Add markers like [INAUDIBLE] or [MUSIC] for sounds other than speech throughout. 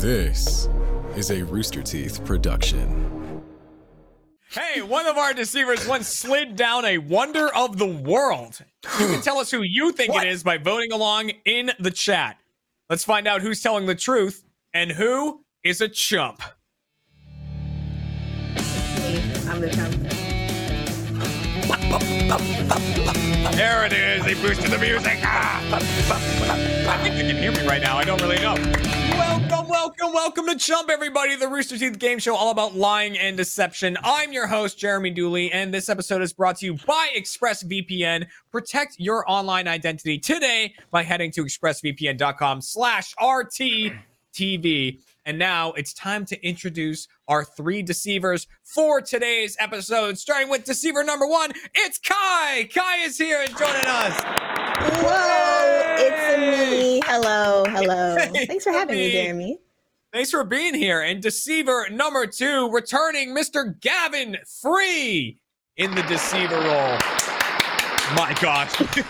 This is a Rooster Teeth production. Hey, one of our deceivers once slid down a wonder of the world. You can tell us who you think it is by voting along in the chat. Let's find out who's telling the truth and who is a chump. I'm the chump. There it is. They boosted the music. Ah! I think you can hear me right now. I don't really know. Welcome, welcome, welcome to Chump, everybody, the Rooster Teeth game show all about lying and deception. I'm your host, Jeremy Dooley, and this episode is brought to you by ExpressVPN. Protect your online identity today by heading to expressvpn.com slash RTTV. And now it's time to introduce our three deceivers for today's episode. Starting with deceiver number one, it's Kai. Kai is here and joining us. Whoa, it's me. Hello, hello. Hey, Thanks for having me, me. Jeremy. Thanks for being here. And deceiver number two, returning Mr. Gavin Free in the deceiver role. My gosh. [LAUGHS]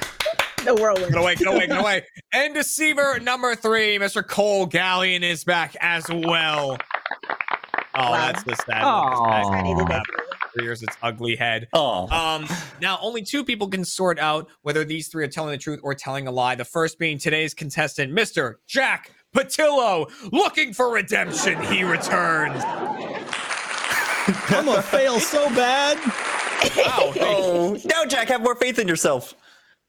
The whirlwind. Get away, get away, get away. [LAUGHS] And deceiver number three, Mr. Cole Gallion is back as well. Oh, Wow. that's the sad Aw. Look. I needed that. Rears its ugly head. Oh, Um, now only two people can sort out whether these three are telling the truth or telling a lie. The first being today's contestant, Mr. Jack Pattillo, looking for redemption. He returns. [LAUGHS] I'm gonna fail so bad. Wow. [LAUGHS] Oh no, Jack, have more faith in yourself.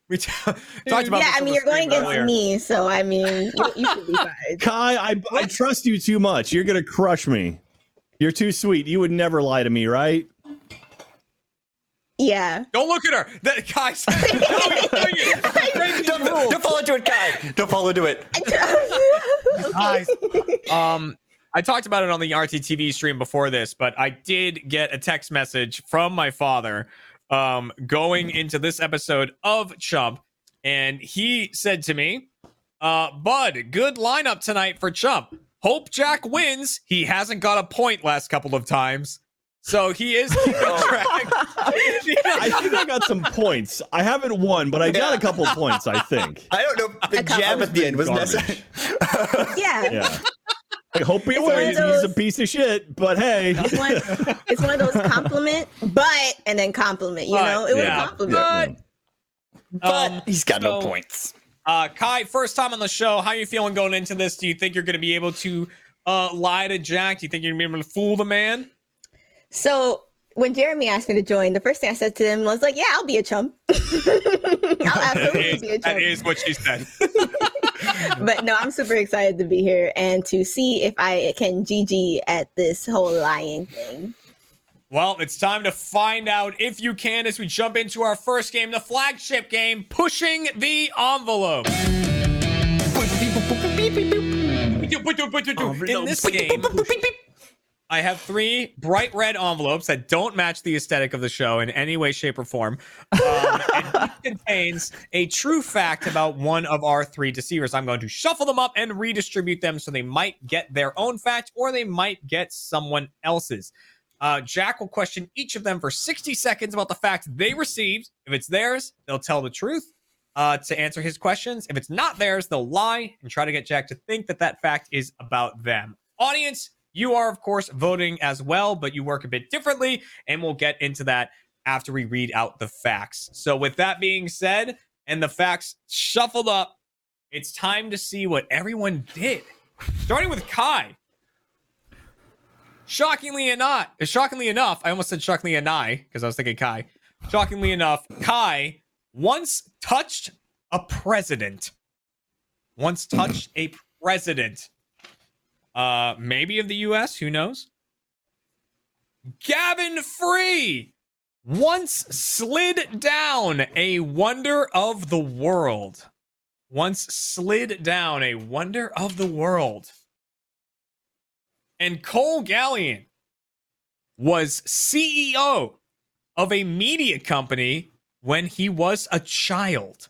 we t- [LAUGHS] talked about yeah, I mean, you're going against earlier. me, so I mean, you, you should be fine. Kai, I, I trust you too much. You're gonna crush me. You're too sweet. You would never lie to me, right? Yeah. Don't look at her. That guy said, no, you're it. [LAUGHS] Don't, the don't fall into it, Kai. Don't fall into it. Guys, [LAUGHS] um, I talked about it on the RTTV stream before this, but I did get a text message from my father um, going into this episode of Chump, and he said to me, uh, Bud, good lineup tonight for Chump. Hope Jack wins. He hasn't got a point last couple of times. So he is keeping [LAUGHS] track. I think I got some points. I haven't won, but I got a couple points. I think. I don't know. The A jab at the end was Garbage. necessary. yeah. Yeah. I hope he It's one wins. He's a piece of shit, but hey. It's one, it's one of those compliment, but, and then compliment, you But, know? It was yeah. a compliment. But, But he's got no points. Uh, Kai, first time on the show. How are you feeling going into this? Do you think you're going to be able to uh, lie to Jack? Do you think you're going to be able to fool the man? So when Jeremy asked me to join, the first thing I said to him was like, "Yeah, I'll be a chump. [LAUGHS] I'll absolutely is, be a that chump." is what she said. [LAUGHS] But no, I'm super excited to be here and to see if I can GG at this whole lying thing. well, it's time to find out if you can as we jump into our first game, the flagship game, Pushing the Envelope. In this game, I have three bright red envelopes that don't match the aesthetic of the show in any way, shape, or form. Um, and [LAUGHS] each contains a true fact about one of our three deceivers. I'm going to shuffle them up and redistribute them so they might get their own fact or they might get someone else's. Uh, Jack will question each of them for 60 seconds about the fact they received. If it's theirs, they'll tell the truth uh, to answer his questions. If it's not theirs, they'll lie and try to get Jack to think that that fact is about them. Audience, you are, of course, voting as well, but you work a bit differently, and we'll get into that after we read out the facts. So, with that being said, and the facts shuffled up, it's time to see what everyone did. Starting with Kai. Shockingly enough, shockingly enough, I almost said shockingly enough because I was thinking Kai. Shockingly enough, Kai once touched a president. Once touched a president. Uh, maybe of the U.S. Who knows? Gavin Free once slid down a wonder of the world. Once slid down a wonder of the world. And Cole Gallion was CEO of a media company when he was a child.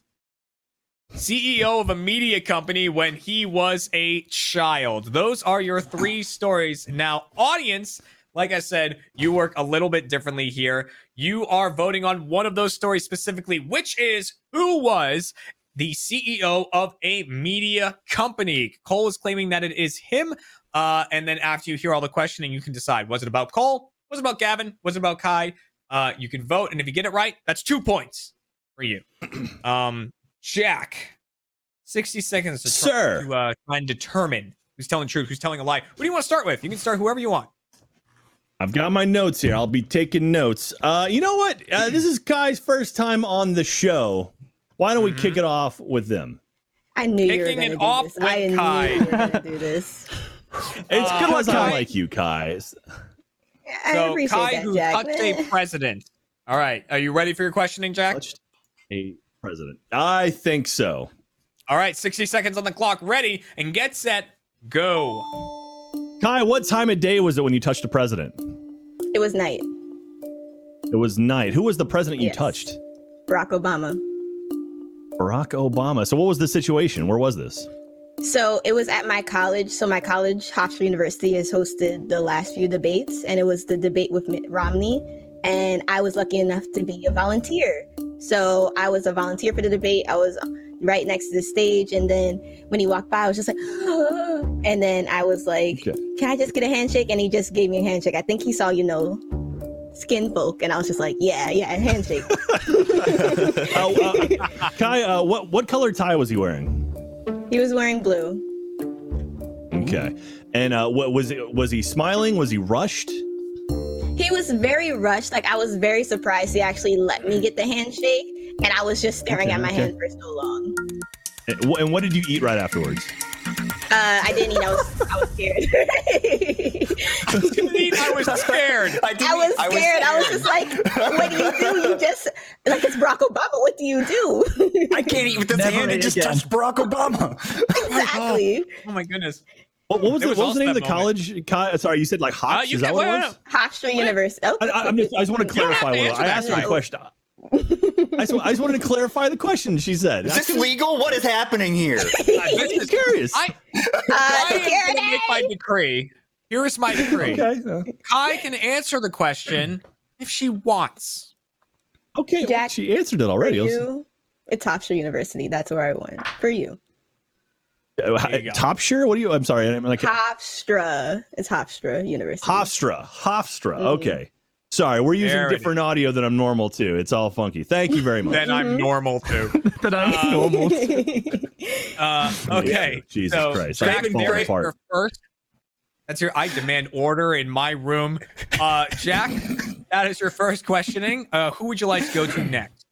CEO of a media company when he was a child. Those are your three stories. Now, audience, like I said, you work a little bit differently here. You are voting on one of those stories specifically, which is who was the CEO of a media company. Cole is claiming that it is him. Uh, and then after you hear all the questioning, you can decide was it about Cole? Was it about Gavin? Was it about Kai? Uh, you can vote, and if you get it right, that's two points for you. [CLEARS THROAT] Um, Jack, sixty seconds to try, Sir. to uh, try and determine who's telling the truth, who's telling a lie. What do you want to start with? You can start whoever you want. I've got my notes here. I'll be taking notes. Uh, you know what? Uh, this is Kai's first time on the show. Why don't we kick it off with them? I knew you were going to do this. with I knew Kai. you were going to do [LAUGHS] this. It's Uh, I like you, Kai. I So appreciate Kai, that, who Jack. a president. All right, are you ready for your questioning, Jack? Touched a president. I think so. All right, 60 seconds on the clock. Ready and get set. Go. Kai, what time of day was it when you touched a president? it was night. It was night. Who was the president you touched? Barack Obama. Barack Obama. So what was the situation? Where was this? So it was at my college. So my college, Hofstra University, has hosted the last few debates, and it was the debate with Mitt Romney. And I was lucky enough to be a volunteer. So I was a volunteer for the debate. I was right next to the stage, and then when he walked by, I was just like, [GASPS] and then I was like, Okay. "Can I just get a handshake?" And he just gave me a handshake. I think he saw, you know, skin folk, and I was just like, "Yeah, yeah, a handshake." Oh, [LAUGHS] uh, Kai, uh, what what color tie was he wearing? he was wearing blue. Okay. And uh, what was it? Was he smiling? Was he rushed? He was very rushed. Like I was very surprised he actually let me get the handshake, and I was just staring Okay, at my okay. hand for so long. And what did you eat right afterwards? Uh, I didn't eat. I was I was scared. [LAUGHS] I was scared. I, didn't, I was scared. I was just like, "What do you do? You just like it's Barack Obama. What do you do?" I can't eat with this Never hand. It just again. touched Barack Obama. [LAUGHS] exactly. Oh my goodness. What, what was There the, was what was the name of the moment. college? Kai, sorry, you said like Uh, Is that what it was? Hofstra University. Oh, I, I, I'm just, I just want to You don't have clarify. to What, I asked that. her a question. I just, I just wanted to clarify the question she said. Is this legal? What is happening here? no. This [LAUGHS] I'm is- curious. I, uh, I am going to make my decree. Here is my decree. [LAUGHS] okay. Kai can answer the question if she wants. Okay. Jack, she answered it already. You, it's Hofstra University. That's where I went. For you, uh, There you go. Top sure? What do you? I'm sorry. I'm like Hofstra. It's Hofstra University. Hofstra. Hofstra. Mhm. Okay. Sorry, we're using There different audio than I'm normal to. It's all funky. Thank you very [LAUGHS] much. Then I'm normal too. [LAUGHS] That I'm [LAUGHS] Uh, normal. Uh, okay. Yeah, Jesus so, Christ. Jack, I'm falling apart. your first. That's your. I demand order in my room. Uh, Jack, that is your first questioning. Uh, who would you like to go to next?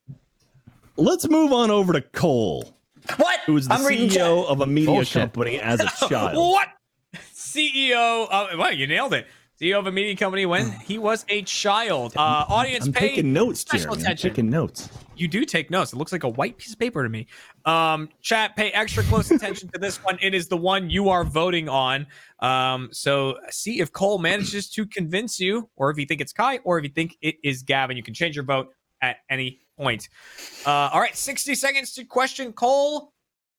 Let's move on over to Cole, What? who was the I'm reading. CEO of a media Bullshit. company as a [LAUGHS] child. What? CEO. Of, well, you nailed it. CEO of a media company when he was a child. Uh, audience I'm pay taking notes, special Jeremy. I'm attention. taking notes. You do take notes. It looks like a white piece of paper to me. Um, chat, pay extra close attention to this one. It is the one you are voting on. Um, so see if Cole manages to convince you, or if you think it's Kai, or if you think it is Gavin. You can change your vote at any point. Uh, all right, 60 seconds to question Cole.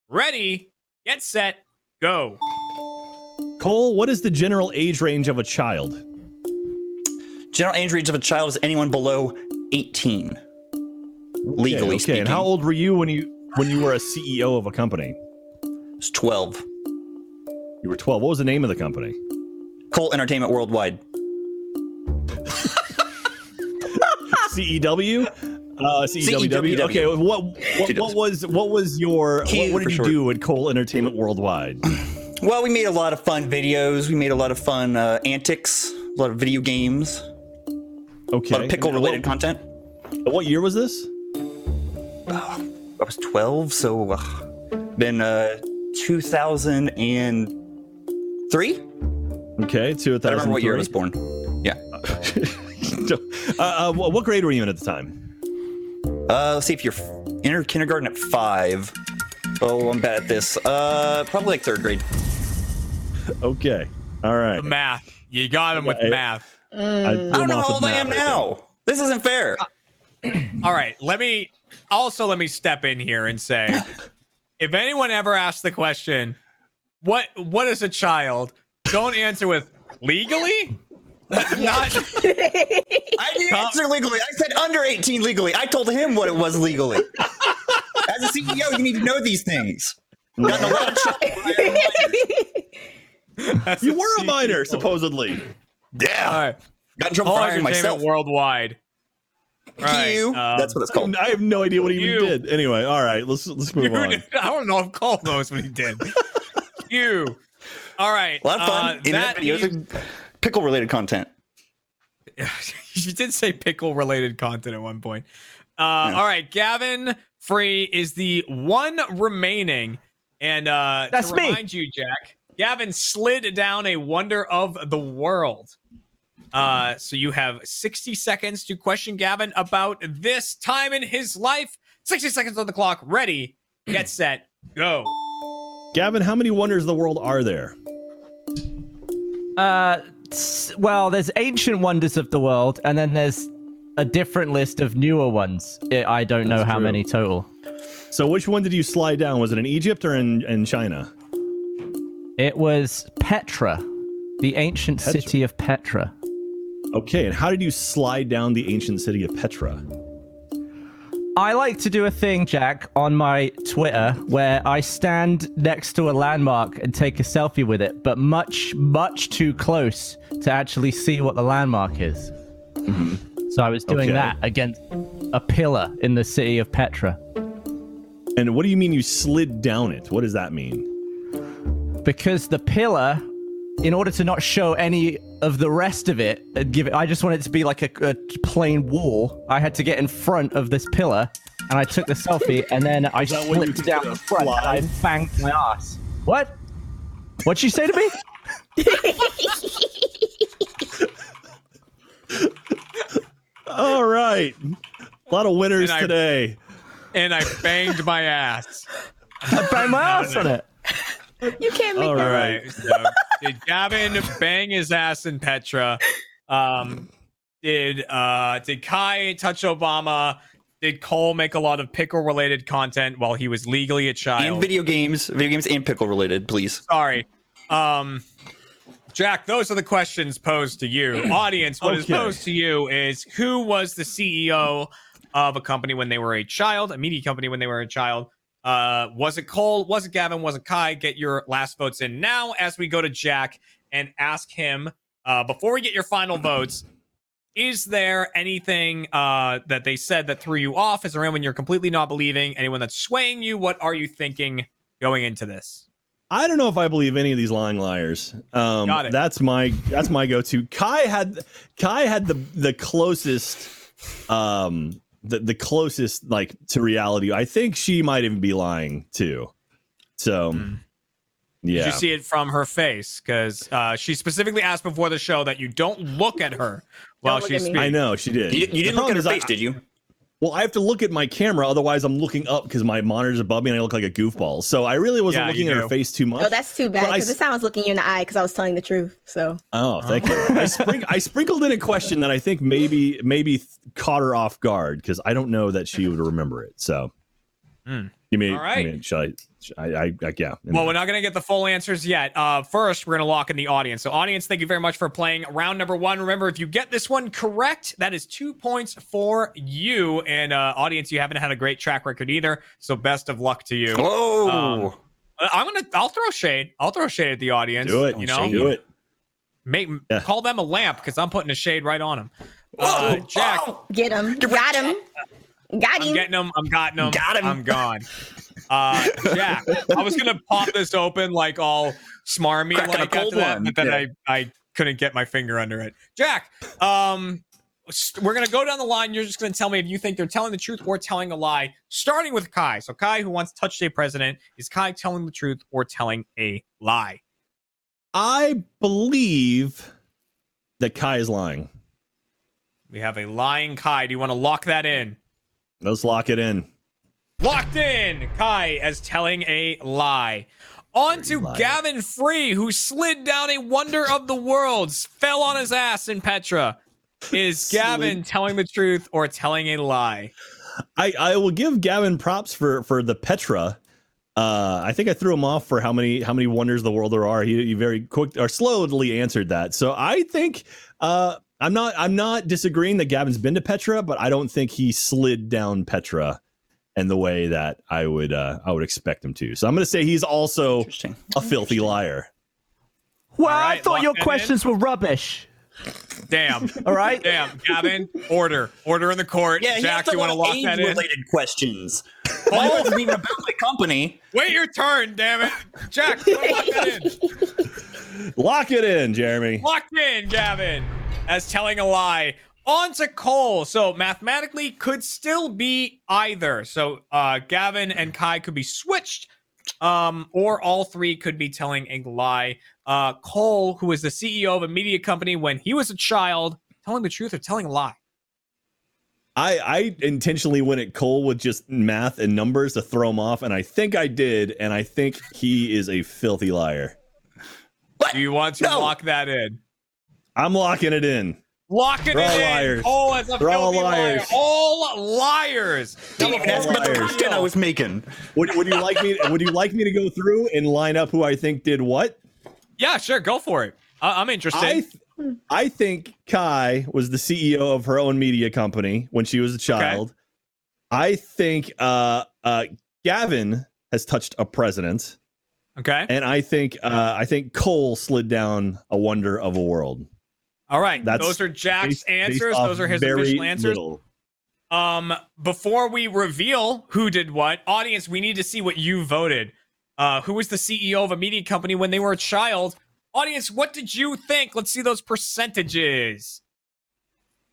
Ready, get set, go. Cole, what is the general age range of a child? General age range of a child is anyone below 18. Legally okay, okay. speaking. And how old were you when you when you were a CEO of a company? It's 12. You were 12. What was the name of the company? Cole Entertainment Worldwide. [LAUGHS] CEW. Uh. CEWW. Okay, what what, what was what was your what, what did you short. do at Cole Entertainment Worldwide? [CLEARS THROAT] Well, we made a lot of fun videos. We made a lot of fun uh, antics, a lot of video games, Okay, a lot of pickle related content. what year was this? I was 12, so uh, been uh, 2003? Okay, two I don't remember what year I was 2003. born. Yeah. [LAUGHS] uh, uh, what grade were you in at the time? Uh, let's see if you're f- entered kindergarten at five. Oh, I'm bad at this. Uh, probably like third grade. Okay, all right. The math. You got him with I- math. I, I don't know how old I am now. This isn't fair. [CLEARS THROAT] All right, let me also let me step in here and say [LAUGHS] if anyone ever asks the question, what what is a child? Don't answer with legally? [LAUGHS] Not [LAUGHS] I didn't answer legally. I said under 18 legally. I told him what it was legally. As as a CEO, you need to know these things. Gotten [LAUGHS] a lot of trouble. You the were a CEO. minor, supposedly. Yeah. All right. Got in trouble All for hiring myself. worldwide. All right, You. um, That's what it's called. I have no idea what he even did. Anyway, all right, let's let's move on. Dude, I don't know if Cole knows what he did. you. All right. A lot of fun. uh, Internet that videos means- and pickle related content. [LAUGHS] you did say pickle related content at one point. Uh, All right, Gavin Free is the one remaining, and uh, That's to me. remind you, Jack, Gavin slid down a wonder of the world. Uh, so you have 60 seconds to question Gavin about this time in his life. 60 seconds on the clock. Ready, get [CLEARS THROAT] set, go. Gavin, how many wonders of the world are there? Uh, s- well, there's ancient wonders of the world, and then there's a different list of newer ones. I don't know how true. many total. So which one did you slide down? Was it in Egypt or in, in China? It was Petra, the ancient Petra. city of Petra. Okay, and how did you slide down the ancient city of Petra? I like to do a thing, Jack, on my Twitter where I stand next to a landmark and take a selfie with it, but much, much too close to actually see what the landmark is. Mm-hmm. So I was doing Okay. that against a pillar in the city of Petra. And what do you mean you slid down it? What does that mean? because the pillar in order to not show any of the rest of it and give it i just wanted it to be like a, a plain wall. I had to get in front of this pillar and i took the selfie and then i that what you slipped down the front and i banged my ass. What? What'd you say to me? [LAUGHS] All right. A lot of winners And I- today. And I banged my ass. i banged my [LAUGHS] ass on it You can't make All that right. Right. So did Gavin bang his ass in Petra? Um, did uh, did Kai touch Obama? Did Cole make a lot of pickle related content while he was legally a child? And video games, video games and pickle related, please. Sorry. Um, Jack, those are the questions posed to you. [CLEARS THROAT] Audience, what is Okay. posed to you is who was the CEO of a company when they were a child, a media company when they were a child? Uh, was it Cole? Was it Gavin? Was it Kai? Get your last votes in now as we go to Jack and ask him uh, before we get your final [LAUGHS] votes. Is there anything uh, that they said that threw you off? Is there anyone you're completely not believing? Anyone that's swaying you? What are you thinking going into this? I don't know if I believe any of these lying liars. Um, Got it. That's my that's my go-to. Kai had Kai had the the closest, um, the the closest like to reality. I think she might even be lying too. So, yeah. Did you see it from her face? Because uh, she specifically asked before the show that you don't look at her while she's speaking. I know she did. You, you didn't look at her is I- face, did you? Well, I have to look at my camera, otherwise I'm looking up because my monitor's above me and I look like a goofball. So I really wasn't Yeah, looking at her face too much. Oh, that's too bad But I because this time I was looking you in the eye because I was telling the truth. So Oh, thank you. I, spring- I sprinkled in a question that I think maybe maybe th- caught her off guard because I don't know that she would remember it. So, Hmm. you mean, All right. I mean, should I? Should I, I, I yeah. Well, we're not going to get the full answers yet. Uh, first, we're going to lock in the audience. So, audience, thank you very much for playing round number one. Remember, if you get this one correct, that is two points for you. And, uh, audience, you haven't had a great track record either. So, best of luck to you. Oh, Um, I'm gonna. I'll throw shade. I'll throw shade at the audience. do it. You know, do it. make Yeah. call them a lamp because I'm putting a shade right on them. Uh, Jack, oh, get him, got him, got him. I'm getting them. I'm gotten them. Got him. I'm gone. Uh, Jack, I was gonna pop this open like all smarmy Cracking a like cold after that, one, but then yeah. I I couldn't get my finger under it. Jack, um, we're gonna go down the line. You're just gonna tell me if you think they're telling the truth or telling a lie. Starting with Kai. So Kai, who wants to touch state president, is Kai telling the truth or telling a lie? I believe that Kai is lying. We have a lying Kai. Do you want to lock that in? Let's lock it in. Locked in. Kai as telling a lie. On to Gavin Free, who slid down a wonder of the worlds, fell on his ass in Petra. Is Gavin telling the truth or telling a lie? I, I will give Gavin props for for the Petra. Uh, I think I threw him off for how many how many wonders of the world there are. He, he very quick or slowly answered that. So I think uh, I'm not I'm not disagreeing that Gavin's been to Petra, but I don't think he slid down Petra and the way that I would uh, I would expect him to. So I'm going to say he's also Interesting. a filthy liar. Well, All I thought your that in. questions were rubbish. Damn. [LAUGHS] All right. Damn. Gavin, order. Order in the court. Yeah, Jack, you you want to lock that in? related questions. My wasn't even about my company. Wait your turn, damn it. Jack, lock that in. Lock it in, Jeremy. Locked in, Gavin, as telling a lie. On to Cole. So mathematically could still be either. So uh Gavin and Kai could be switched. Um, or all three could be telling a lie. Uh Cole, who was the CEO of a media company when he was a child, telling the truth or telling a lie. I, I intentionally went at Cole with just math and numbers to throw him off, and I think I did, and I think he is a filthy liar. What? Do you want to No. lock that in? I'm locking it in. Locking They're it all in. liars. Cole as a They're all filthy liar. liars. All liars. Didn't even ask the question I was making. Would, would you like me? Would you like me to go through and line up who I think did what? Yeah, sure. Go for it. I- I'm interested. I th- I think Kai was the CEO of her own media company when she was a child. Okay. I think uh, uh, Gavin has touched a president, okay. and I think uh, I think Cole slid down a wonder of a world. All right. That's Those are Jack's Based- based answers. off Those are his official answers. little. Um, before we reveal who did what, audience, we need to see what you voted. Uh, who was the CEO of a media company when they were a child? Audience, what did you think? Let's see those percentages.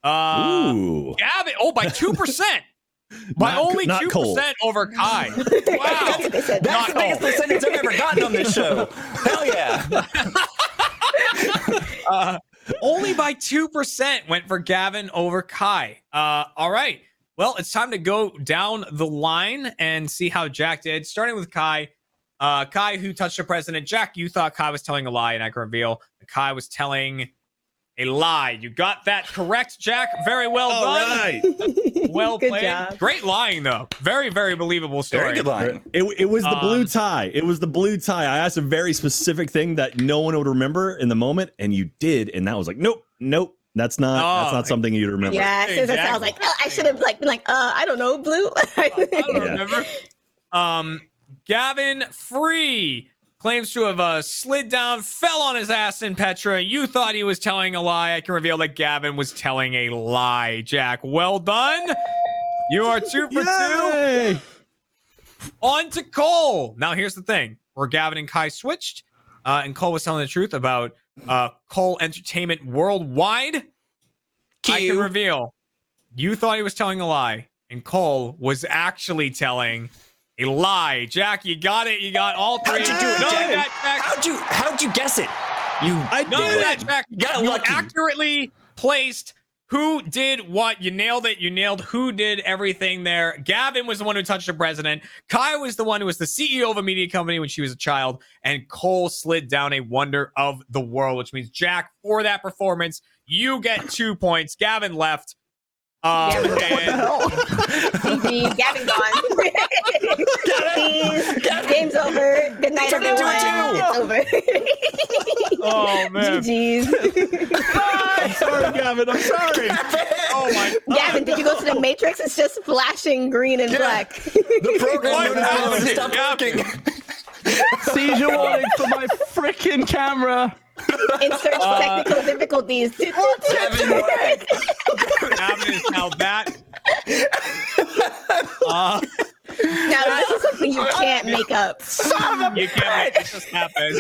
Uh, Ooh, Gavin, oh, by two percent. [LAUGHS] by Not- only not two Cole. percent over Kai. [LAUGHS] Wow. They said That's Not the biggest all. percentage I've ever gotten on this show. [LAUGHS] Hell yeah. uh, only by 2% went for Gavin over Kai. Uh, all right. Well, it's time to go down the line and see how Jack did. Starting with Kai. Uh, Kai, who touched the president. Jack, you thought Kai was telling a lie, and I can reveal that Kai was telling a lie. You got that correct, Jack. Very well all done. right. [LAUGHS] Well Good played. job. Great lying, though. Very, very believable story. Very good line. It, it was the blue Um, tie. It was the blue tie. I asked a very specific thing that no one would remember in the moment, and you did, and that was like, nope, nope, that's not that's Oh, not something you'd remember. Yeah, as soon as I I was like, oh, I should have like been like, uh, I don't know, blue. [LAUGHS] I don't Yeah. remember. Um, Gavin Free claims to have uh, slid down, fell on his ass in Petra. You thought he was telling a lie. I can reveal that Gavin was telling a lie. Jack, well done. You are two for two. On to Cole. Now, here's the thing where Gavin and Kai switched, uh, and Cole was telling the truth about uh, Cole Entertainment Worldwide. I can reveal you thought he was telling a lie, and Cole was actually telling a lie. Jack, you got it. You got all three. How'd you do it, Jack? that, Jack. How'd you how'd you guess it? You I None of did. that, Jack. You got you lucky. accurately placed who did what. You nailed it. You nailed who did everything there. Gavin was the one who touched the president. Kai was the one who was the CEO of a media company when she was a child. And Cole slid down a wonder of the world, which means, Jack, for that performance, you get two points. Gavin left. Um, Gavin, what and- hell? [LAUGHS] GG, Gavin gone. [LAUGHS] Peace. Game's over. Good night, Turned into everyone. a It's over. [LAUGHS] Oh, man. GG's. I'm sorry, Gavin. I'm sorry. Oh, my Gavin, did you go to the Matrix? It's just flashing green and black. the program What notified happened? to stop Gavin? working. Seizure warning for my freaking camera. Insert Uh, technical difficulties. [LAUGHS] Gavin, Gavin is now that. [LAUGHS] Uh, now, this is something you can't [LAUGHS] make up. you can't make this just happen.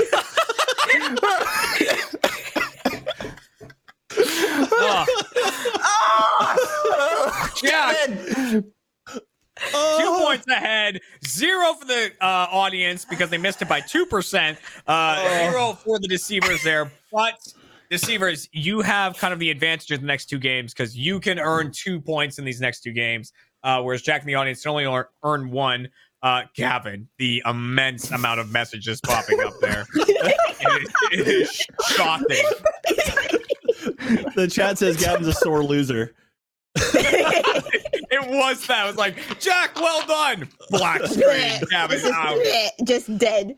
Oh. Jack, two points ahead, zero for the uh, audience because they missed it by two percent. Uh, Zero for the deceivers there, but deceivers, you have kind of the advantage of the next two games because you can earn two points in these next two games, uh, whereas Jack and the audience can only earn one. Uh, Gavin, the immense amount of messages popping up there it is, it is shocking. [LAUGHS] The chat says Gavin's a sore loser. [LAUGHS] It was that. I was like, Jack, well done. Black screen. [LAUGHS] Just dead.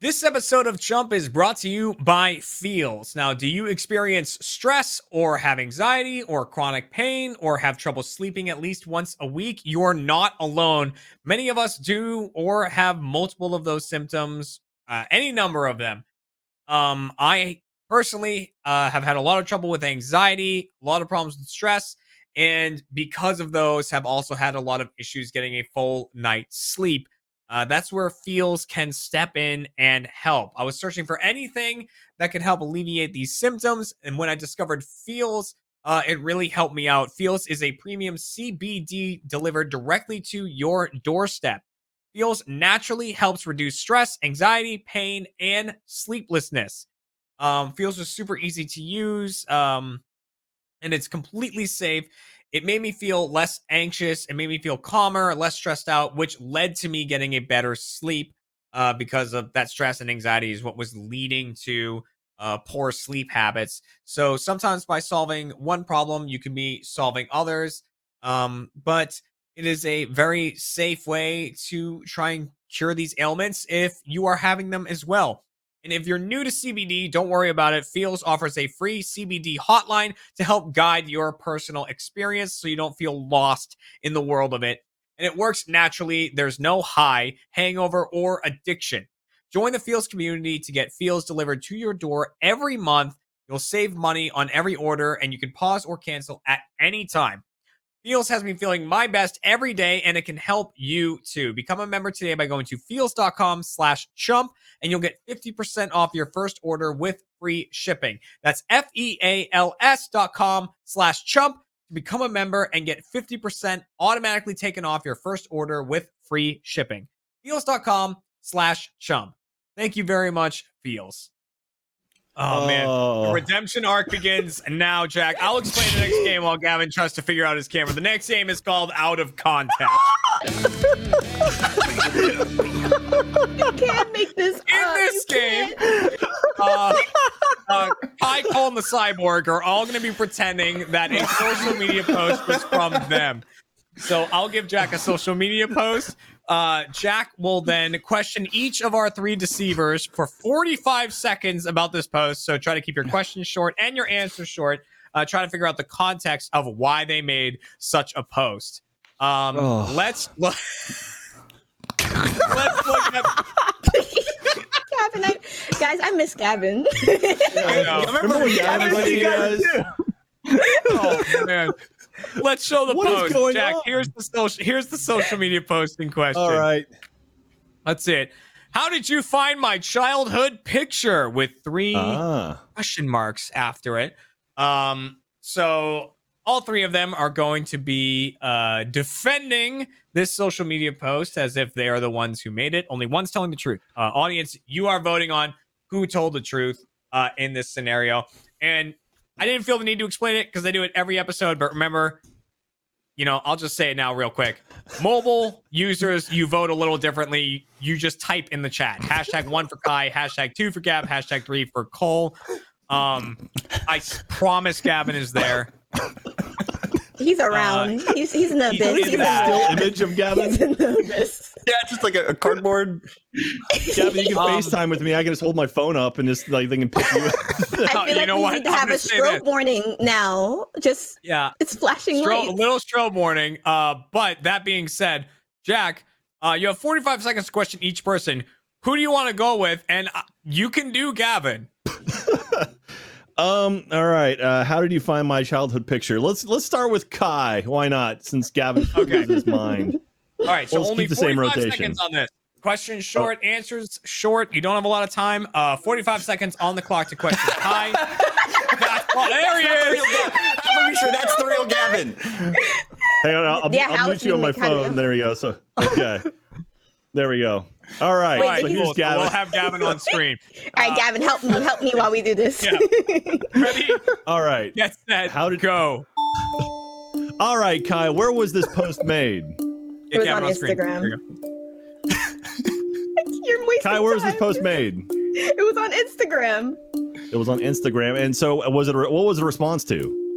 This episode of Chump is brought to you by Feals. Now, do you experience stress or have anxiety or chronic pain or have trouble sleeping at least once a week? You're not alone. Many of us do or have multiple of those symptoms, uh, any number of them. Um, I personally uh, have had a lot of trouble with anxiety, a lot of problems with stress, and because of those, have also had a lot of issues getting a full night's sleep. Uh, that's where Feals can step in and help. I was searching for anything that could help alleviate these symptoms, and when I discovered Feals, uh, it really helped me out. Feals is a premium CBD delivered directly to your doorstep. Feals naturally helps reduce stress, anxiety, pain, and sleeplessness. Um, Feals is super easy to use, um, and it's completely safe it made me feel less anxious. It made me feel calmer, less stressed out, which led to me getting a better sleep uh, because of that stress and anxiety is what was leading to uh, poor sleep habits. So sometimes by solving one problem, you can be solving others. Um, but it is a very safe way to try and cure these ailments if you are having them as well. And if you're new to CBD, don't worry about it. Feals offers a free CBD hotline to help guide your personal experience so you don't feel lost in the world of it. And it works naturally. There's no high, hangover, or addiction. Join the Feals community to get Feals delivered to your door every month. You'll save money on every order and you can pause or cancel at any time. Feals has me feeling my best every day, and it can help you too. Become a member today by going to feals.com slash chump, and you'll get 50% off your first order with free shipping. That's F-E-A-L-S dot com slash chump to become a member and get 50% automatically taken off your first order with free shipping. Feals.com slash chump. Thank you very much, Feals. Oh, man. The Oh. redemption arc begins now, Jack. I'll explain the next game while Gavin tries to figure out his camera. The next game is called Out of Context. You can't make this. In up. this You game, can't. uh, uh, Kai, Cole, and the Cyborg are all going to be pretending that a social media post was from them. So I'll give Jack a social media post. Uh, Jack will then question each of our three deceivers for 45 seconds about this post. So try to keep your questions short and your answers short. Uh, try to figure out the context of why they made such a post. Um, Oh. [LAUGHS] Let's look. let's [LAUGHS] look at. Gavin, I, guys, I miss Gavin. I know. [LAUGHS] Remember when Gavin was you guys? Oh man. [LAUGHS] Let's show the What post. Jack, on? here's the social here's the social media posting question. All right. Let's it. How did you find my childhood picture with three Ah. question marks after it? Um, so all three of them are going to be uh, defending this social media post as if they are the ones who made it. Only one's telling the truth. Uh, audience, you are voting on who told the truth uh, in this scenario. And I didn't feel the need to explain it because I do it every episode. But remember, you know, I'll just say it now real quick. Mobile users, you vote a little differently. You just type in the chat hashtag one for Kai, hashtag two for Gav, hashtag three for Cole. Um, I promise Gavin is there. He's around. he's he's in the he's abyss. in He's in that. the, Still image of Gavin. he's in the abyss. Yeah, it's just like a, a cardboard. Gavin, you can Um, FaceTime with me. I can just hold my phone up and just like they can pick you. up. [LAUGHS] I feel You like know we what? need to I'm have a strobe stroke warning now. Just Yeah, it's flashing stro- lights. little strobe warning. Uh, but that being said, Jack, uh, you have 45 seconds to question each person. Who do you want to go with? And uh, you can do Gavin. [LAUGHS] um. All right. Uh, how did you find my childhood picture? Let's let's start with Kai. Why not? Since Gavin Okay. his mind. All right, so Let's only keep the same 45 rotation. seconds on this. Questions short, answers short. You don't have a lot of time. Uh, 45 seconds on the clock to question. [LAUGHS] Kai. oh, there he is. I'm pretty sure that's the real Gavin. Hang on. I'll, Yeah, I'll mute you on my make- you- phone. There we go. So okay. there we go. All right. Wait, All right, so cool. Gavin. we'll have Gavin on screen. [LAUGHS] All right, Gavin, help me, help me while we do this. Yeah. [LAUGHS] Ready? All right. Get set. How did- go? [LAUGHS] All right, Kai. Where was this post made? Get was Gavin on screen. Instagram. You go. You're wasting Kai, where was this post made? It was on Instagram. It was on Instagram. And so, uh, was it? A, what was the response to?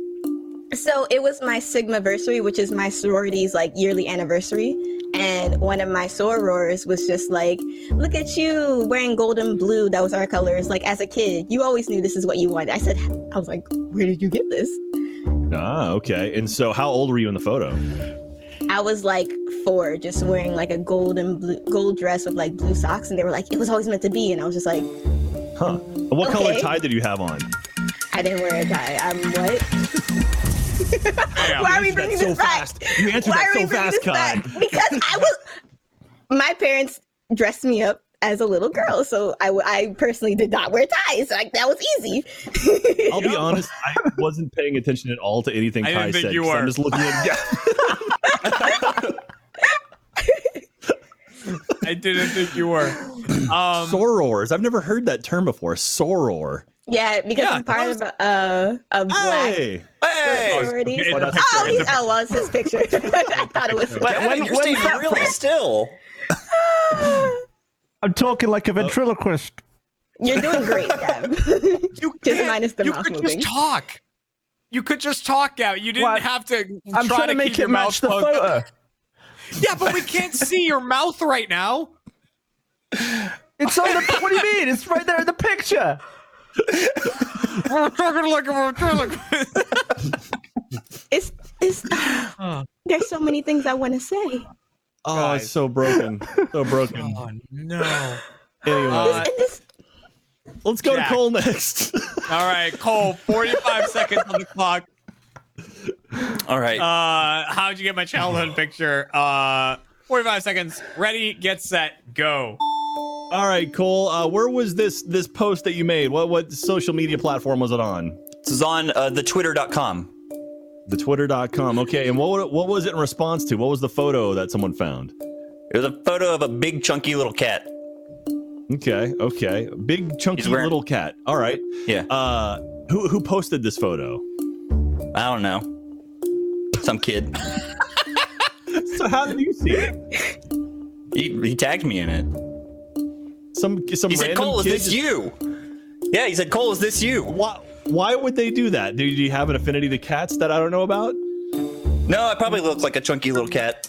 So it was my Sigma anniversary, which is my sorority's like yearly anniversary, and one of my sorors was just like, "Look at you wearing gold and blue. That was our colors. Like as a kid, you always knew this is what you wanted." I said, "I was like, where did you get this?" Ah, okay. And so, how old were you in the photo? I was like four, just wearing like a gold and blue gold dress with like blue socks, and they were like, "It was always meant to be," and I was just like, Huh? What color tie did you have on? "I didn't wear a tie. I'm what?" Damn. Why are we answered that bringing so this back? fast. You answered Why that are so we bringing fast, this back? Kai. Because I was, my parents dressed me up as a little girl, so I personally did not wear ties. Like that was easy. I'll be [LAUGHS] honest, I wasn't paying attention at all to anything I Kai didn't think said. you 'cause I'm just looking at [LAUGHS] I didn't think you were. [LAUGHS] Um, sorors. I've never heard that term before. Soror. Yeah, because Yeah, I'm part that of a, uh, a black Hey, Hey, sorority. it's a Oh, he's, it's oh, well, it's his picture. [LAUGHS] I thought it was. Gavin, when- you're when's that really from? still. [LAUGHS] I'm talking like a ventriloquist. You're doing great, [LAUGHS] Gab. you Just can't- minus the you mouth could moving. just talk. You could just talk out. You didn't What? have to. I'm try trying to keep make your it match the mouth closed. photo. Yeah, but we can't see your mouth right now. It's on the. What do you mean? It's right there in the picture. We're talking like we're talking. It's it's. There's so many things I want to say. oh, Guys. it's so broken, so [LAUGHS] broken. oh no! Anyway, Uh, And this, let's go Jack. to Cole next. [LAUGHS] All right, Cole. Forty-five [LAUGHS] seconds on the clock. All right. Uh, how'd you get my childhood picture? Uh, forty-five seconds. Ready, get set, go. All right, Cole. Uh, where was this this post that you made? What what social media platform was it on? this is on uh, the twitter.com. The Twitter.com. Okay, and what what was it in response to? What was the photo that someone found? It was a photo of a big chunky little cat. Okay, okay, big chunky wearing- little cat. All right. Yeah. Uh, who who posted this photo? I don't know. Some kid. [LAUGHS] So how did you see it? He, he tagged me in it. Some some He said, Cole, is this just- you? Yeah, he said, Cole, is this you? Why why would they do that? Do you have an affinity to cats that I don't know about? No, I probably look like a chunky little cat.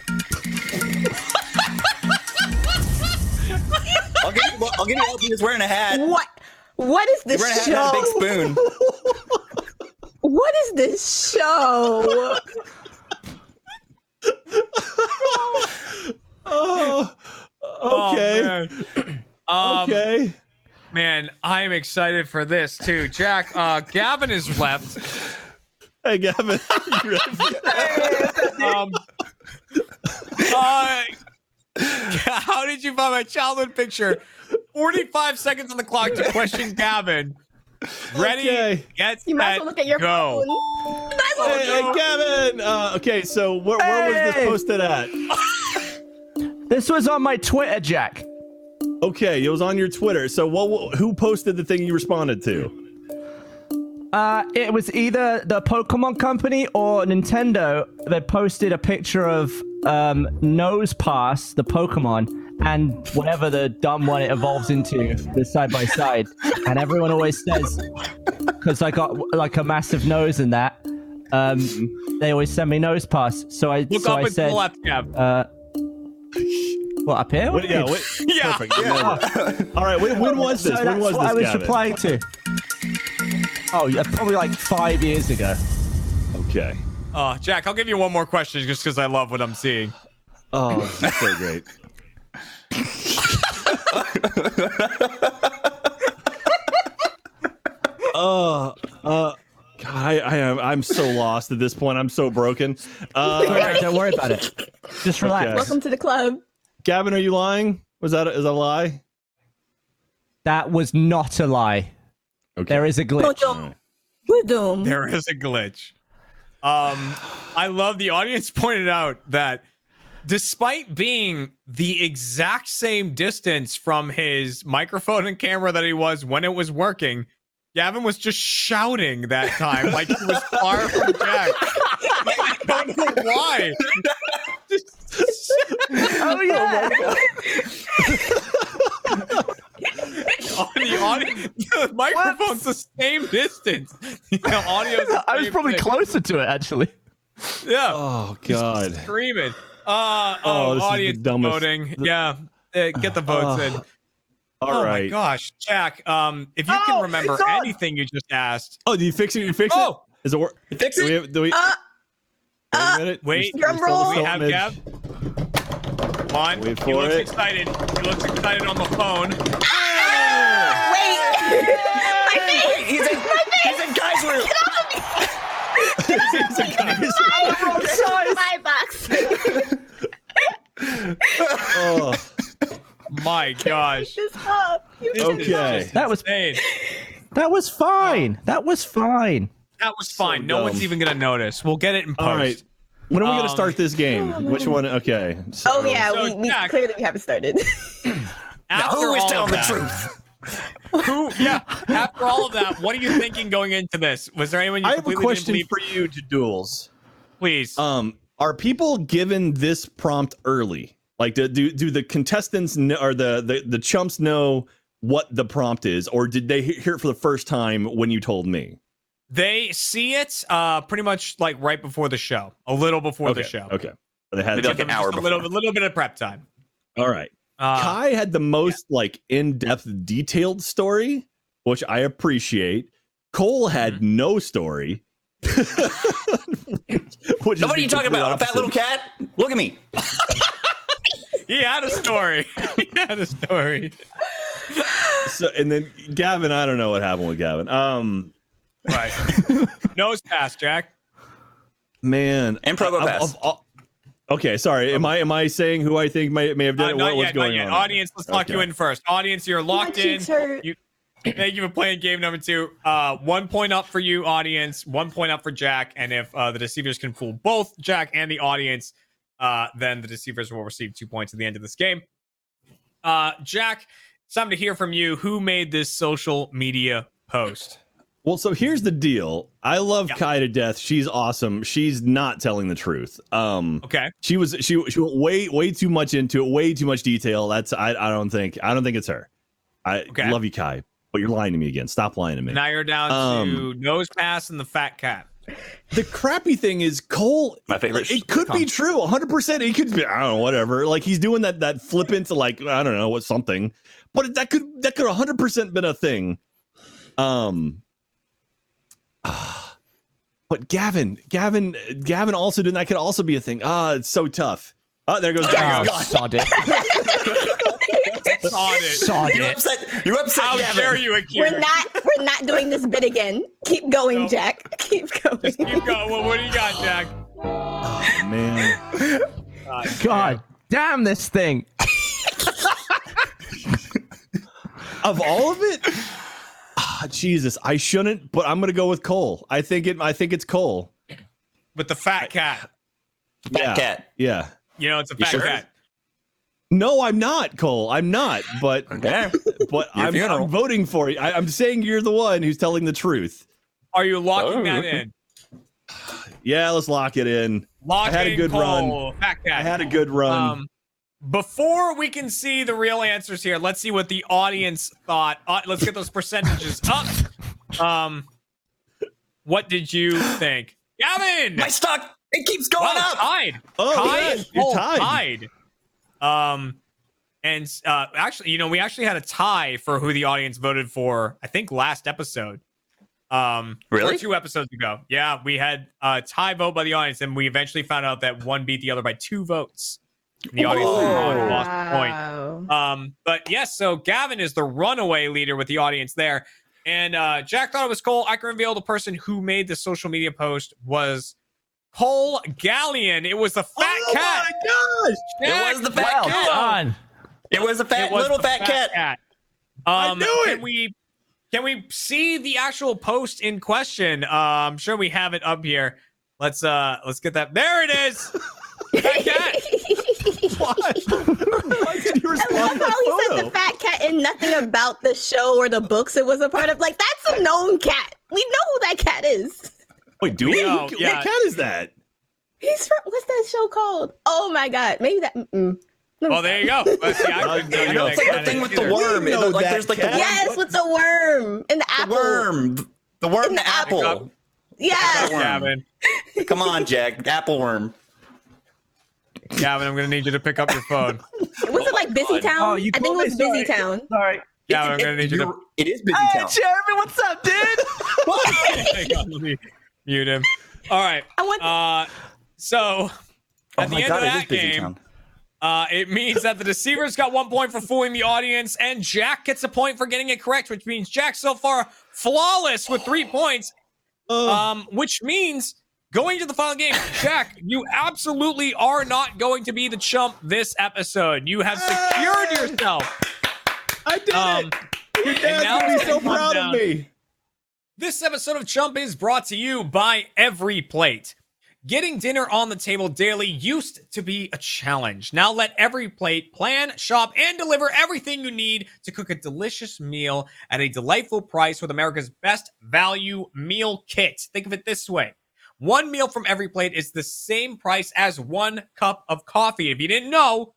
[LAUGHS] I'll give you, I'll give you help. He was wearing a hat. what? What is He's this wearing a hat and a big spoon. [LAUGHS] What is this show? [LAUGHS] Oh, Oh, okay, man. [CLEARS THROAT] Um, okay. man, I am excited for this too. Jack, uh, Gavin is left. Hey, Gavin. [LAUGHS] you? Um, uh, [LAUGHS] how did you find my childhood picture? 45 seconds on the clock to question Gavin. Ready? Okay. Get You might as set, well look at your go. phone. You might as well Hey, hey, at Gavin. Uh, okay, so where, where was this posted at? [LAUGHS] This was on my Twitter, Jack. Okay, it was on your Twitter. So what? Who posted the thing you responded to? Uh, it was either the Pokemon Company or Nintendo. They posted a picture of um, Nosepass, the Pokemon, and whatever the dumb one it evolves into, the side by side. And everyone always says, because I got like a massive nose in that, um, they always send me Nosepass. So I, Look so up I and to said, the left, Gav. uh, what up here? What, yeah, what, [LAUGHS] Yeah. perfect. [LAUGHS] All right, when, when was this? So when that's was what this, I was Gavin? replying to. Oh, yeah, probably like five years ago. Okay. Oh, Jack, I'll give you one more question just because I love what I'm seeing. Oh, that's so great. Oh, [LAUGHS] uh, God, I, I am. I'm so lost at this point. I'm so broken. Uh, All right, don't worry about it. Just relax. Okay. Welcome to the club. Gavin, are you lying? Was that a, is that a lie? That was not a lie. Okay. There is a glitch. Boom. Boom. There is a glitch. Um, I love the audience [LAUGHS] pointed out that despite being the exact same distance from his microphone and camera that he was when it was working, Gavin was just shouting that time like he was far from Jack. [LAUGHS] I don't know why. Oh yeah. the audio, the microphone's the same distance. [LAUGHS] The audio's the I was probably thing. closer to it actually. Yeah. Oh God. screaming. Uh, Oh, oh, this is the audience dumbest- voting. Yeah, uh, get the votes in. [SIGHS] All oh right. my gosh, Jack. Um, if you Oh, can remember anything you just asked, Oh, do you fix it? You fix it? Oh! it? Is it work? Fix Do we it. have, do we, Uh, wait a minute. wait. We're Drum roll. we're we still have mid- Gav. Come on. Wait he looks it. excited. He looks excited on the phone. Wait. My face. He's in, he's in Guy's room. It's a guys. My box. Oh, My gosh. Just up. You This is Okay. That was- insane. That was fine. That was fine. That was fine. no dumb. one's even gonna notice. We'll get it in post. all right. When are we going Um, to start this game? Which one? Okay. So, Oh yeah, So, we, we Jack- clearly we haven't started. Now, [COUGHS] After who is telling the truth? [LAUGHS] Who? Yeah. After all of that, what are you thinking going into this? Was there anyone you I have a question for you to duels. Please. Um, are people given this prompt early? Like, do do, do the contestants know, or the, the the chumps know what the prompt is, or did they hear it for the first time when you told me? They see it uh pretty much like right before the show, a little before okay. the show. Okay. They had Maybe like an hour just a little, a little bit of prep time. All right. Uh, Kai had the most like in-depth detailed story, which I appreciate. Cole had Mm-hmm. no story. [LAUGHS] which is Now, what are you talking complete about? A fat little cat? Look at me. he had a story. [LAUGHS] he had a story. So and then Gavin, I don't know what happened with Gavin. Um Right. [LAUGHS] Nosepass, Jack. man. And Provo of- Pass. of all- okay, sorry. Am I am I saying who I think may, may have done Uh, it? not What, what's yet, not going on? Audience, let's lock you in first. Audience, you're locked My in. You, thank you for playing game number two. Uh, one point up for you, audience. One point up for Jack. And if uh, the deceivers can fool both Jack and the audience, uh, then the deceivers will receive two points at the end of this game. Uh, Jack, it's time to hear from you. Who made this social media post? Well, so here's the deal. I love Yeah. Kai to death. She's awesome. She's not telling the truth. Um Okay. she was she she went way way too much into it, way too much detail. That's I I don't think I don't think it's her. I Okay. love you, Kai, but you're lying to me again. Stop lying to me. Now you're down Um, to Nosepass and the fat cat. the crappy thing is Cole. My favorite It could be true, 100. percent It could be. I don't know, whatever. Like he's doing that that flippant, like I don't know what something, but that could that could 100 percent been a thing. Um. But Gavin, Gavin, Gavin also did that could also be a thing. Ah, it's so tough. Oh, there goes Gavin. Oh, sod it. [LAUGHS] On it. Sod You it. upset. You upset. How Gavin. dare you, Akira? We're not we're not doing this bit again. Keep going, No. Jack. Keep going. Keep going. Well, what do you got, Jack? Oh, Man, God damn this thing. of all of it, ah, Jesus, I shouldn't, but I'm gonna go with Cole. I think it. I think it's Cole. With the fat cat. Fat yeah, cat. yeah. You know, it's a fat sure? cat. No, I'm not Cole. I'm not. But [LAUGHS] Okay. but I'm. I'm voting for you. I, I'm saying you're the one who's telling the truth. Are you locking Oh. that in? [SIGHS] Yeah, let's lock it in. Locking I had a good run. Cole, Fat cat. I had a good run. Um, before we can see the real answers here, let's see what the audience thought. Uh, let's get those percentages [LAUGHS] up. Um, what did you think, Gavin? My stock. It keeps going wow, up. tied. Oh, Kai yeah, you're tied. tied. Um, and uh, actually, you know, we actually had a tie for who the audience voted for. I think last episode. Um, Really? Or two episodes ago. Yeah, we had a tie vote by the audience, and we eventually found out that one beat the other by two votes. And the audience Oh. lost a point. Um, but yes, so Gavin is the runaway leader with the audience there. And uh, Jack thought it was Cole. I can reveal the person who made the social media post was Cole Gallian. It was the fat oh cat. Oh my gosh! Jack, It was the fat Well cat. done. It was a fat was little the fat, cat. Um, knew Can it. we can we see the actual post in question? Uh, I'm sure we have it up here. Let's uh let's get that. There it is. [LAUGHS] Fat cat. Why? [LAUGHS] Why did you I love to how he the said the fat cat and nothing about the show or the books it was a part of. Like that's a known cat. We know who that cat is. Wait, do we? No, Who- yeah. What cat is that? He's from what's that show called? Oh my god, maybe that. Mm-mm. Well, oh, there you go. Let's see. I [LAUGHS] couldn't there you see It's like the thing with either. the worm. We It like there's like the worm. Yes, with the worm and the The apple. worm. The worm. In The the apple. apple. Yes. Come on, Jack. Apple worm. Gavin, I'm gonna need you to pick up your phone. [LAUGHS] Was it like Busytown? Oh, you I think it called me, was Busy sorry. Town. Sorry. Gavin, I'm gonna need you to. It is busy Hey, town. Jeremy, what's up, dude? [LAUGHS] Hang on, let me mute him. All right. I want. Uh, so Oh at the end god, of that game. Uh, it means that the deceivers got one point for fooling the audience, and Jack gets a point for getting it correct, which means Jack so far flawless with three points. Um, which means going to the final game, Jack, you absolutely are not going to be the chump this episode. You have secured yourself. I did Um, it. Your dad's gonna be so proud down. of me. This episode of Chump is brought to you by EveryPlate. Getting dinner on the table daily used to be a challenge. Now let EveryPlate plan, shop, and deliver everything you need to cook a delicious meal at a delightful price with America's best value meal kit. Think of it this way. One meal from EveryPlate is the same price as one cup of coffee. If you didn't know,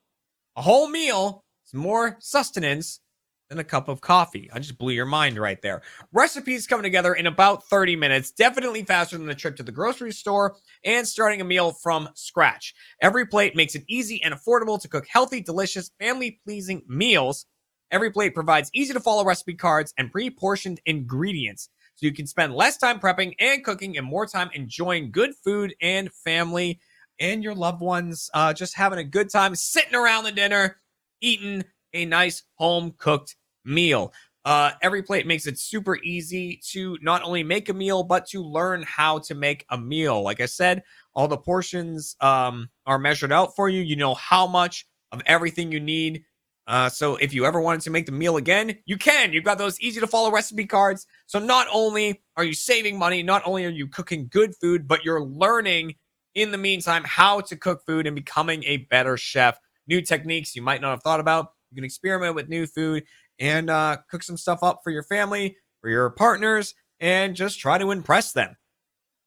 a whole meal is more sustenance than a cup of coffee. I just blew your mind right there. Recipes coming together in about 30 minutes, definitely faster than a trip to the grocery store and starting a meal from scratch. EveryPlate makes it easy and affordable to cook healthy, delicious, family pleasing meals. EveryPlate provides easy to follow recipe cards and pre portioned ingredients so you can spend less time prepping and cooking and more time enjoying good food and family and your loved ones uh, just having a good time sitting around the dinner, eating a nice home cooked meal. Uh, EveryPlate makes it super easy to not only make a meal, but to learn how to make a meal. Like I said, all the portions um, are measured out for you. You know how much of everything you need. Uh, so if you ever wanted to make the meal again, you can. You've got those easy to follow recipe cards. So not only are you saving money, not only are you cooking good food, but you're learning in the meantime how to cook food and becoming a better chef. New techniques you might not have thought about. You can experiment with new food and uh, cook some stuff up for your family, for your partners, and just try to impress them.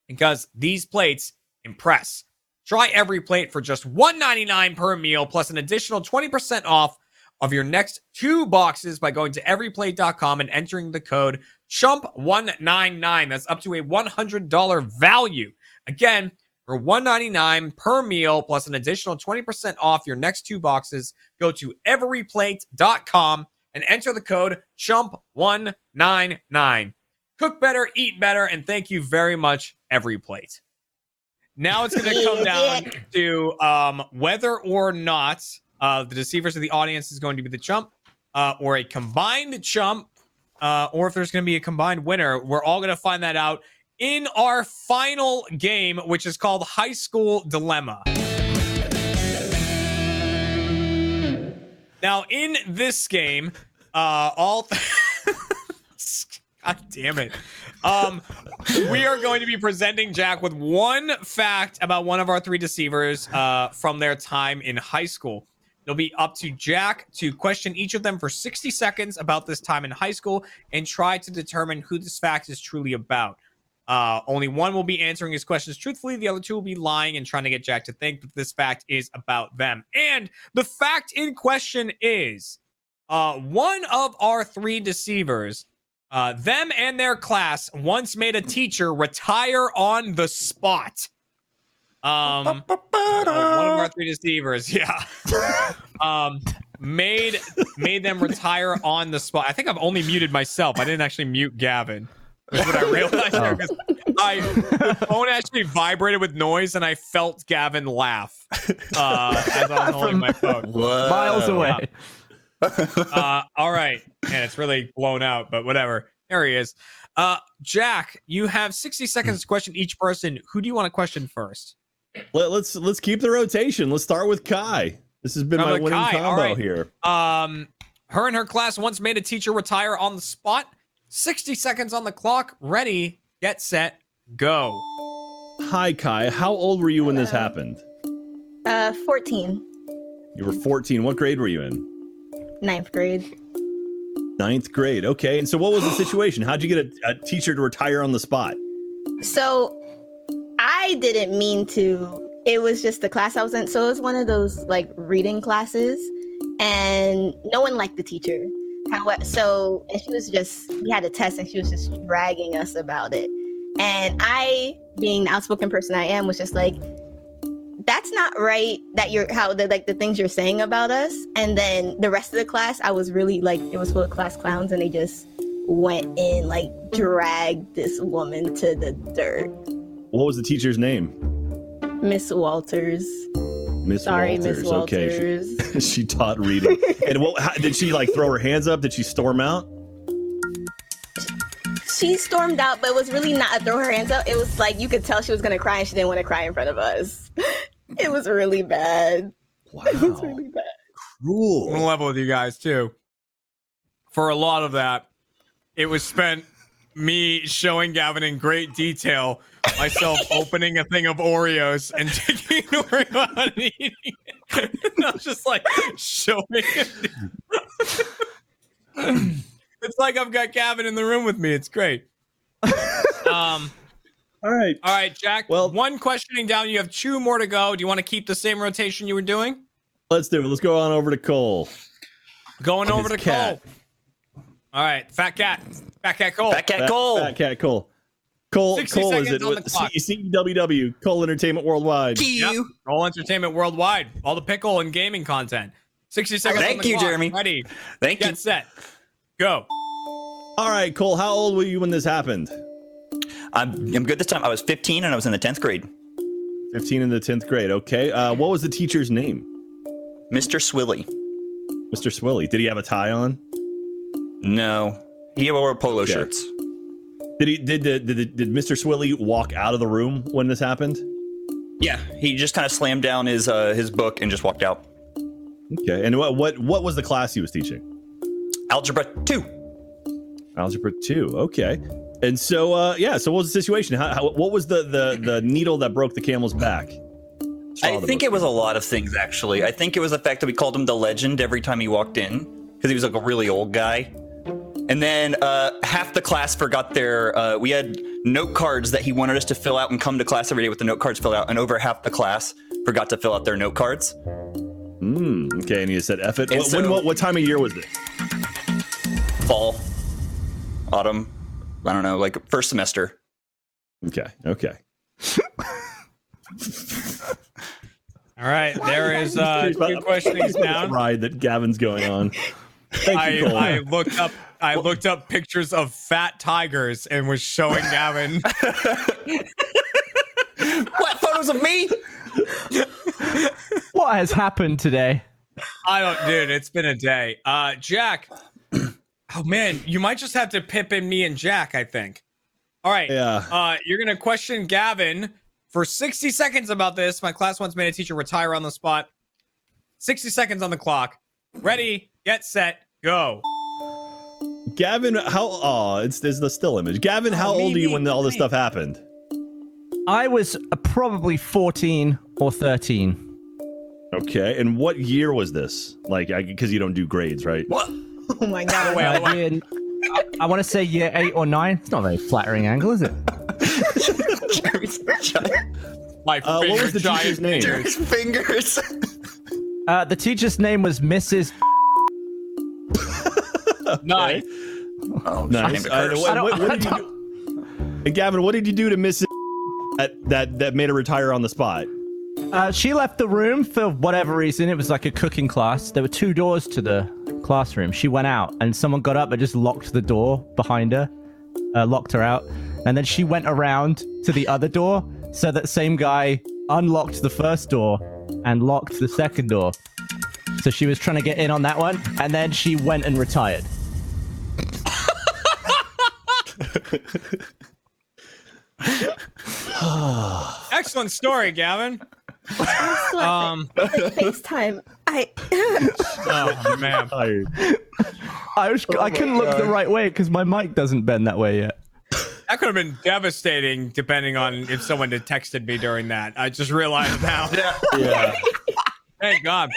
Because these plates impress. Try EveryPlate for just $1.99 per meal, plus an additional 20% off of your next two boxes by going to everyplate.com and entering the code CHUMP199. That's up to a $100 value. Again, for $1.99 per meal plus an additional 20% off your next two boxes, go to everyplate.com and enter the code CHUMP199. Cook better, eat better, and thank you very much, EveryPlate. Now it's going to come [LAUGHS] down to um, whether or not uh, the deceivers of the audience is going to be the chump uh, or a combined chump, uh, or if there's going to be a combined winner. We're all going to find that out in our final game, which is called High School Dilemma. Now, in this game, uh, all. [LAUGHS] God damn it. Um, we are going to be presenting Jack with one fact about one of our three deceivers uh, from their time in high school. It'll be up to Jack to question each of them for 60 seconds about this time in high school and try to determine who this fact is truly about. Uh, only one will be answering his questions truthfully. The other two will be lying and trying to get Jack to think that this fact is about them. And the fact in question is uh, one of our three deceivers, uh, them and their class once made a teacher retire on the spot. Um, uh, one of our three deceivers, [LAUGHS] yeah, [LAUGHS] um, made made them retire on the spot. I think I've only muted myself. I didn't actually mute Gavin. Was what I [LAUGHS] realized there, 'cause I the phone actually vibrated with noise, and I felt Gavin laugh uh, as I was holding my phone. Miles away. Uh, all right, and it's really blown out, but whatever. There he is. Uh, Jack, you have 60 seconds to question each person. Who do you want to question first? Let, let's let's keep the rotation. Let's start with Kai. This has been Start my with winning Kai, combo right. here. Um, her and her class once made a teacher retire on the spot. 60 seconds on the clock. Ready, get set, go. Hi, Kai. How old were you when this happened? Uh, 14, You were 14. What grade were you in? ninth grade. Ninth grade. Okay. And so, what was the situation? How'd you get a, a teacher to retire on the spot? So I didn't mean to. It was just the class I was in. So it was one of those like reading classes, and no one liked the teacher. So and she was just we had a test, and she was just dragging us about it. And I, being the outspoken person I am, was just like, "That's not right that you're how the like the things you're saying about us. And then the rest of the class, I was really like it was full of class clowns, and they just went in like dragged this woman to the dirt. What was the teacher's name? Miss Walters. Miss Sorry, Walters. Miss Okay. Walters. She, [LAUGHS] she taught reading. and what how, did she like throw her hands up? Did she storm out? she stormed out, but it was really not a throw her hands up. It was like you could tell she was gonna cry and she didn't want to cry in front of us. [LAUGHS] It was really bad. Wow. [LAUGHS] It was really bad. I'm gonna Cruel. level with you guys too. For a lot of that, it was spent me showing Gavin in great detail myself [LAUGHS] opening a thing of Oreos and taking [LAUGHS] an Oreo out and eating it. And I was just like showing it. [CLEARS THROAT] it's like I've got Gavin in the room with me. It's great. Um, [LAUGHS] All right. all right, Jack. Well- Well, one questioning down. You have two more to go. Do you want to keep the same rotation you were doing? Let's do it. Let's go on over to Cole. Going over to cat. Cole. All right, Fat Cat. Fat Cat Cole. Fat Cat Fat- Cole. Fat Cat Cole. Cole, Cole is it on the with. CWW, Cole Entertainment Worldwide. Yep. Roll Entertainment Worldwide. All the pickle and gaming content. 60 seconds Thank on the you, clock. Jeremy. Ready. Thank Get you. set. Go. All right, Cole, how old were you when this happened? I'm, I'm good this time. I was 15 and I was in the 10th grade. 15 in the 10th grade. Okay. Uh, what was the teacher's name? Mr. Swilly. Mr. Swilly. Did he have a tie on? No. He wore polo Okay. shirts. Did he did did, did did Mr. Swilly walk out of the room when this happened? Yeah, he just kind of slammed down his uh, his book and just walked out. Okay. And what what what was the class he was teaching? Algebra 2. Algebra 2. Okay. And so uh yeah, so what was the situation? How, how what was the the the needle that broke the camel's back? I think it was a lot of things, actually. I think it was the fact that we called him the legend every time he walked in because he was like a really old guy. And then uh, half the class forgot their. Uh, we had note cards that he wanted us to fill out and come to class every day with the note cards filled out, and over half the class forgot to fill out their note cards. Mm, okay, and you said F it. And What, when, what, what time of year was it? Fall, autumn, I don't know, like first semester. Okay, okay. [LAUGHS] All right. There is uh, Curious about- two questionings [LAUGHS] this down. ride that Gavin's going on. [LAUGHS] Thank I, you, Cole. I looked up I looked up pictures of fat tigers and was showing Gavin. [LAUGHS] What photos of me? What has happened today? I don't dude, it's been a day. Uh Jack. [CLEARS THROAT] Oh man, you might just have to pip in me and Jack, I think. All right. Yeah. Uh you're gonna question Gavin for 60 seconds about this. My class once made a teacher retire on the spot. 60 seconds on the clock. Ready, get set, go. Gavin, how? Oh, it's there's the still image. Gavin, how me, old are you me, when all this stuff happened? I was uh, probably 14 or 13. Okay, and what year was this? Like, because you don't do grades, right? What? [LAUGHS] Oh my god. Wait, wait, I, I want to say year eight or nine. It's not a very flattering angle, is it? Jerry's My Uh, what was the teacher's name? fingers. fingers. Uh, the teacher's name was Mrs. [LAUGHS] Nice. Oh, Nice. Uh, what, what- what did you do? And Gavin, what did you do to Mrs. That that that made her retire on the spot? Uh, she left the room for whatever reason. It was like a cooking class. There were two doors to the classroom. She went out, and someone got up and just locked the door behind her, uh, locked her out. And then she went around to the other door, so that same guy unlocked the first door and locked the second door. So she was trying to get in on that one, and then she went and retired. [LAUGHS] Excellent story, Gavin. So, Um FaceTime. I [LAUGHS] oh man. Tired. I was I couldn't look the right way because my mic doesn't bend that way yet. That could have been devastating depending on if someone had texted me during that. I just realized now. [LAUGHS] Yeah. Thank God.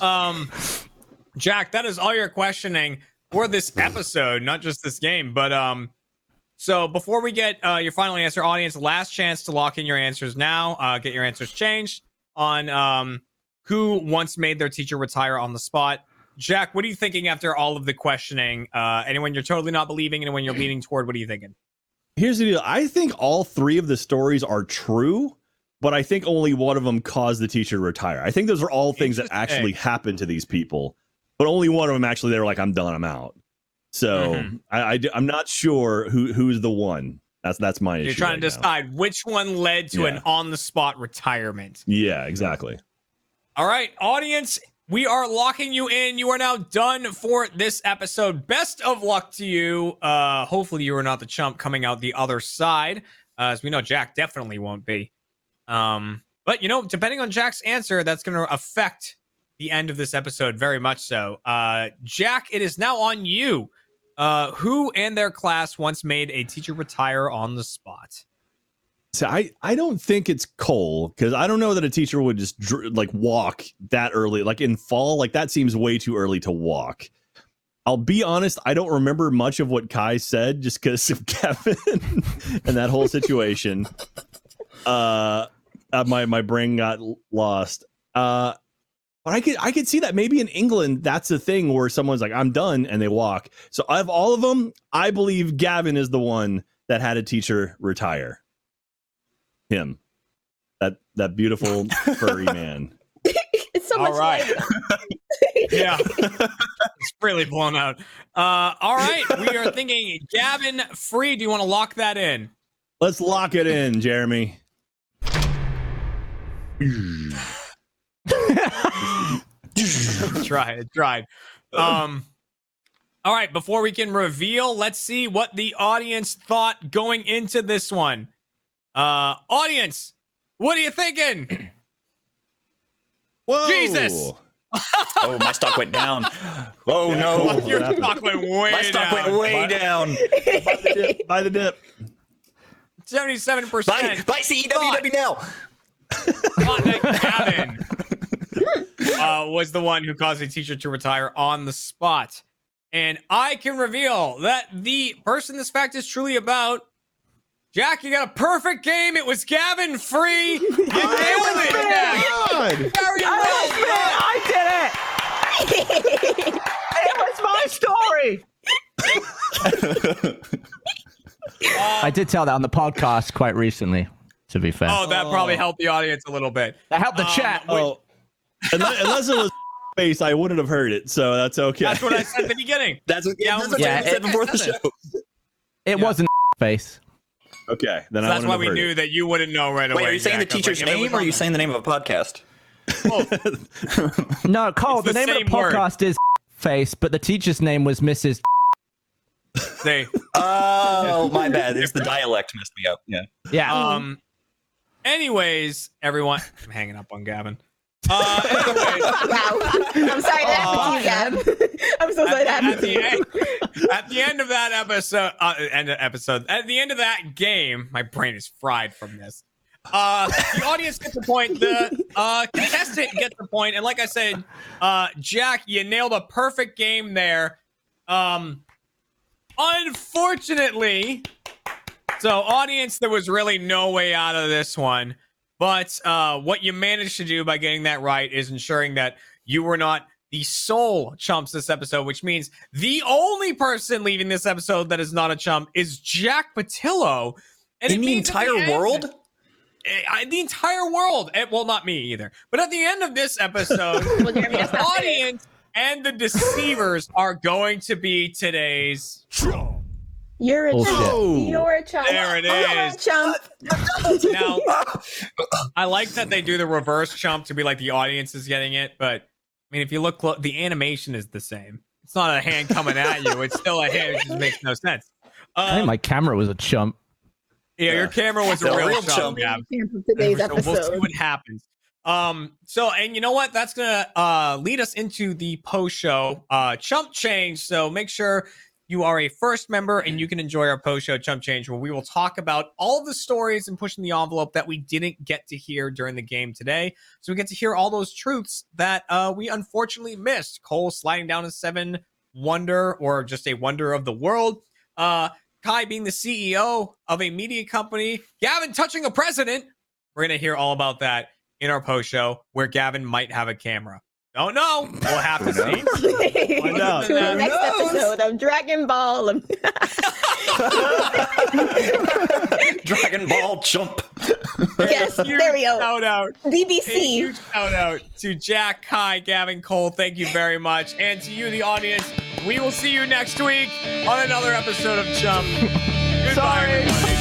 Um, Jack, that is all your questioning for this episode, not just this game. But um, so before we get uh, your final answer, audience, last chance to lock in your answers now. Uh, get your answers changed on um, who once made their teacher retire on the spot. Jack, what are you thinking after all of the questioning? Uh, anyone you're totally not believing, anyone you're leaning toward, what are you thinking? Here's the deal. I think all three of the stories are true, but I think only one of them caused the teacher to retire. I think those are all things that actually happened to these people, but only one of them actually they were like, "I'm done, I'm out." So Mhm. I, I am not sure who who's the one. That's that's my issue. You're trying right to now. decide which one led to an on the spot retirement. Yeah, exactly. All right, audience, we are locking you in. You are now done for this episode. Best of luck to you. Uh, hopefully, you are not the chump coming out the other side, uh, as we know Jack definitely won't be. Um, but you know, depending on Jack's answer, that's going to affect the end of this episode very much so. Uh, Jack, it is now on you. Uh, who and their class once made a teacher retire on the spot? So I I don't think it's Cole because I don't know that a teacher would just dr- like walk that early. Like in fall, like that seems way too early to walk. I'll be honest, I don't remember much of what Kai said just because of [LAUGHS] Kevin and that whole situation. [LAUGHS] Uh, uh, my my brain got lost. Uh, but I could I could see that maybe in England that's a thing where someone's like I'm done and they walk. So of all of them, I believe Gavin is the one that had a teacher retire. Him, that that beautiful [LAUGHS] furry man. [LAUGHS] It's so All much right. lighter. [LAUGHS] yeah it's really blown out uh all right we are thinking gavin free do you want to lock that in Let's lock it in, Jeremy. [LAUGHS] try it tried um all right before we can reveal let's see what the audience thought going into this one uh audience what are you thinking [CLEARS THROAT] Whoa! Jesus! [LAUGHS] Oh, my stock went down. Oh [LAUGHS] no, your happened? stock went way my stock down went way down. By the dip. By the dip. 77% Buy, buy CEWW now. thought that Gavin uh, was the one who caused a teacher to retire on the spot. And I can reveal that the person this fact is truly about, Jack, you got a perfect game. It was Gavin free. [LAUGHS] You nailed it, Jack. God. Very well done. I did it! [LAUGHS] it was my story. I did tell that on the podcast quite recently. To be fair, Oh, that probably helped the audience a little bit. that helped the um, chat. Oh, unless, unless it was [LAUGHS] face, I wouldn't have heard it. So that's okay. That's what I said [LAUGHS] at the beginning. That's what, Yeah, that's what yeah, James said it- before the show. it yeah. wasn't [LAUGHS] face. okay, then So I that's why we knew it. that you wouldn't know right away. Wait, are you saying the Jack. I teacher's like, if it was name or are you the- saying the name of a podcast? Both. No, Cole. The, the name of same the word. podcast is face, but the teacher's name was Mrs. They, Oh, my bad. It's the dialect messed me up. Yeah. Yeah. Um. Anyways, everyone, I'm hanging up on Gavin. Uh, anyways, [LAUGHS] wow. I'm sorry that happened to you, Gab. [LAUGHS] I'm so sorry that at, happened the to end, you. at the end of that episode, uh, end of episode, at the end of that game, my brain is fried from this. Uh, the audience gets the point. The uh, contestant gets the point. And like I said, uh, Jack, you nailed a perfect game there. Um, unfortunately, so audience, there was really no way out of this one. But uh, what you managed to do by getting that right is ensuring that you were not the sole chumps this episode, which means the only person leaving this episode that is not a chump is Jack Pattillo. And In the entire end- world? Eh, I- the entire world. Eh, well, not me either. But at the end of this episode, [LAUGHS] Well, the audience and the deceivers are going to be today's. You're a Bullshit. chump. You're a chump. There it You're a chump. Now, [LAUGHS] I like that they do the reverse chump to be like the audience is getting it, but I mean, if you look, clo- the animation is the same. It's not a hand coming at you; it's still a hand. It just makes no sense. I think Um, my camera was a chump. yeah, your camera was a The real, real chump. chump. Gab. Of today's So we'll see what happens. Um, so and you know what? That's gonna uh lead us into the post show uh chump change. So make sure you are a first member and you can enjoy our post show chump change where we will talk about all the stories and pushing the envelope that we didn't get to hear during the game today. So we get to hear all those truths that uh we unfortunately missed. Cole sliding down a seven wonder or just a wonder of the world. Uh Kai being the CEO of a media company, Gavin touching a president. We're going to hear all about that in our post show where Gavin might have a camera. Don't know. We'll have to see. Tune out. in Who next knows? episode of Dragon Ball. [LAUGHS] Dragon Ball chump. Yes, Huge there we go. Shout out. A BBC. huge shout out to Jack, Kai, Gavin, Cole. Thank you very much. And to you, the audience, we will see you next week on another episode of Chump. [LAUGHS] Goodbye, Sorry. everybody.